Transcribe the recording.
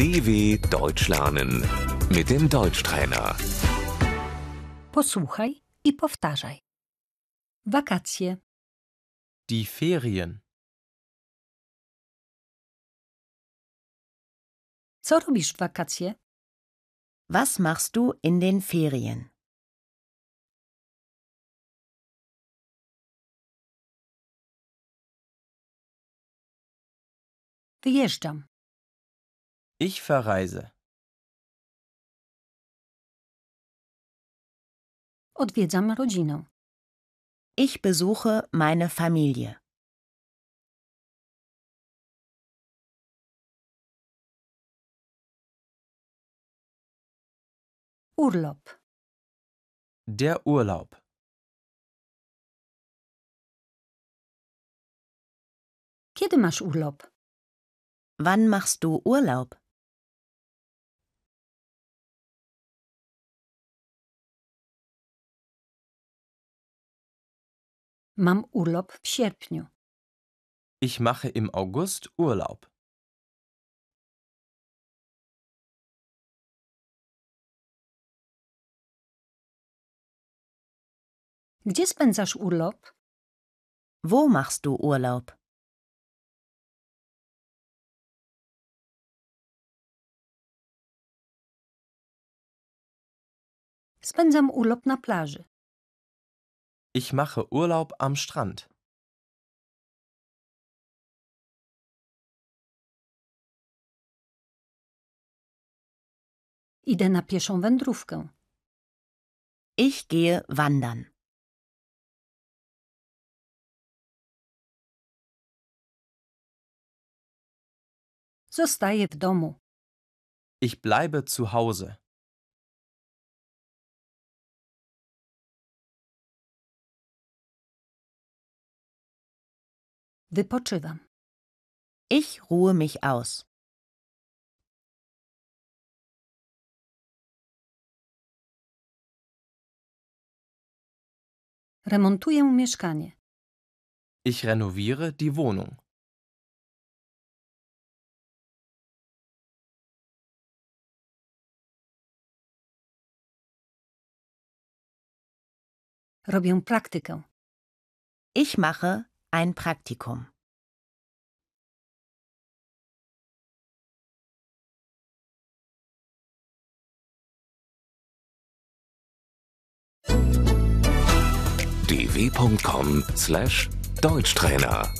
DW Deutsch lernen mit dem Deutschtrainer. Posłuchaj i powtarzaj. Wakacje, Die Ferien. co robisz w wakacje? Was machst du in den Ferien? Wyjeżdżam. Ich verreise. Odwiedzam rodzinę. Ich besuche meine Familie. Urlop. Der Urlaub. Kiedy masz urlop? Wann machst du Urlaub? Mam urlop w sierpniu. Ich mache im August Urlaub. Gdzie spędzasz urlop? Wo machst du Urlaub? Spędzam urlop na plaży. Ich mache Urlaub am Strand. Idę na pieszą wędrówkę. Ich gehe wandern. Zostaję w domu. Ich bleibe zu Hause. Wypoczywam. Ich ruhe mich aus. Remontuję mieszkanie. Ich renoviere die Wohnung. Robię praktykę. Ich mache ein Praktikum. dw.com/deutschtrainer